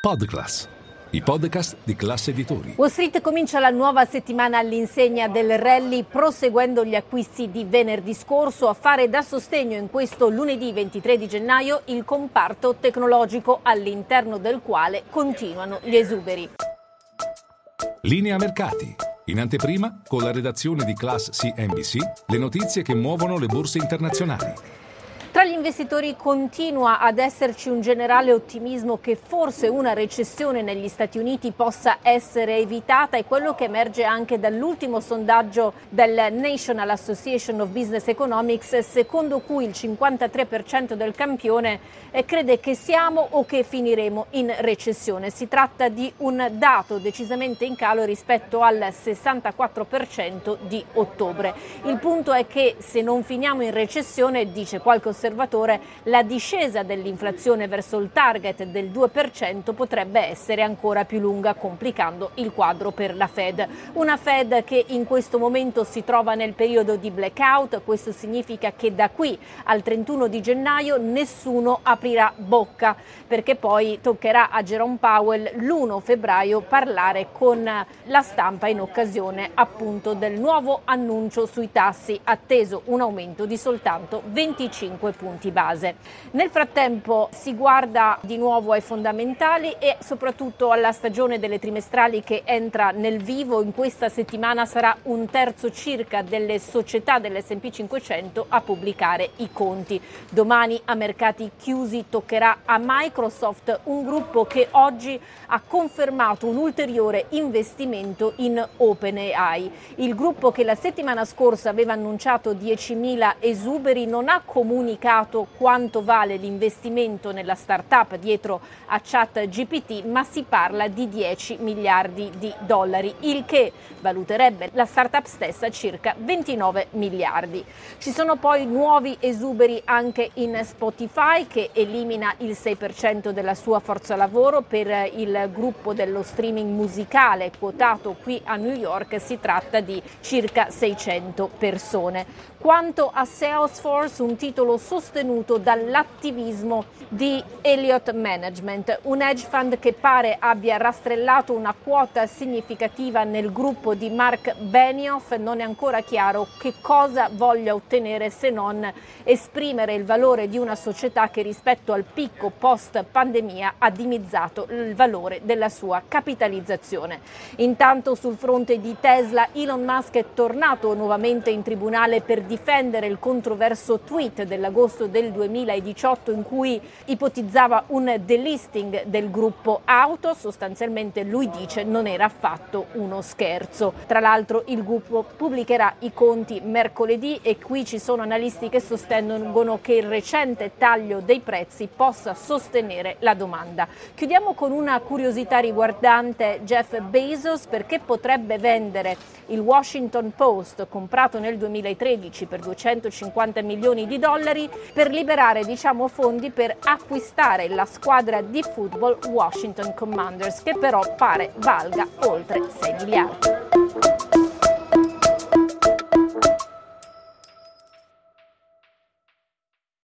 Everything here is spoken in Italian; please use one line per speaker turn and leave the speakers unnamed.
Podclass, i podcast di classe editori.
Wall Street comincia la nuova settimana all'insegna del rally, proseguendo gli acquisti di venerdì scorso. A fare da sostegno in questo lunedì 23 di gennaio il comparto tecnologico, all'interno del quale continuano gli esuberi.
Linea mercati. In anteprima, con la redazione di Class CNBC, le notizie che muovono le borse internazionali.
Tra gli investitori continua ad esserci un generale ottimismo che forse una recessione negli Stati Uniti possa essere evitata e quello che emerge anche dall'ultimo sondaggio del National Association of Business Economics secondo cui il 53% del campione eh, crede che siamo o che finiremo in recessione. Si tratta di un dato decisamente in calo rispetto al 64% di ottobre. Il punto è che se non finiamo in recessione, dice qualche osservatore, la discesa dell'inflazione verso il target del 2% potrebbe essere ancora più lunga, complicando il quadro per la Fed. Una Fed che in questo momento si trova nel periodo di blackout, questo significa che da qui al 31 di gennaio nessuno aprirà bocca, perché poi toccherà a Jerome Powell l'1 febbraio parlare con la stampa in occasione appunto del nuovo annuncio sui tassi, atteso un aumento di soltanto 25 5 punti base. Nel frattempo si guarda di nuovo ai fondamentali e soprattutto alla stagione delle trimestrali che entra nel vivo. In questa settimana sarà un terzo circa delle società dell'SP 500 a pubblicare i conti. Domani a mercati chiusi toccherà a Microsoft, un gruppo che oggi ha confermato un ulteriore investimento in OpenAI. Il gruppo che la settimana scorsa aveva annunciato 10.000 esuberi non ha comunicato comunicato quanto vale l'investimento nella startup dietro a ChatGPT, ma si parla di 10 miliardi di dollari, il che valuterebbe la startup stessa circa 29 miliardi. Ci sono poi nuovi esuberi anche in Spotify che elimina il 6% della sua forza lavoro per il gruppo dello streaming musicale quotato qui a New York, si tratta di circa 600 persone. Quanto a Salesforce, un titolo sostenuto dall'attivismo di Elliott Management, un hedge fund che pare abbia rastrellato una quota significativa nel gruppo di Mark Benioff. Non è ancora chiaro che cosa voglia ottenere se non esprimere il valore di una società che rispetto al picco post pandemia ha dimizzato il valore della sua capitalizzazione. Intanto sul fronte di Tesla Elon Musk è tornato nuovamente in tribunale per difendere il controverso tweet dell'agosto agosto del 2018 in cui ipotizzava un delisting del gruppo auto, sostanzialmente lui dice non era affatto uno scherzo. Tra l'altro il gruppo pubblicherà i conti mercoledì e qui ci sono analisti che sostengono che il recente taglio dei prezzi possa sostenere la domanda. Chiudiamo con una curiosità riguardante Jeff Bezos perché potrebbe vendere il Washington Post comprato nel 2013 per 250 milioni di dollari per liberare diciamo, fondi per acquistare la squadra di football Washington Commanders che però pare valga oltre 6 miliardi.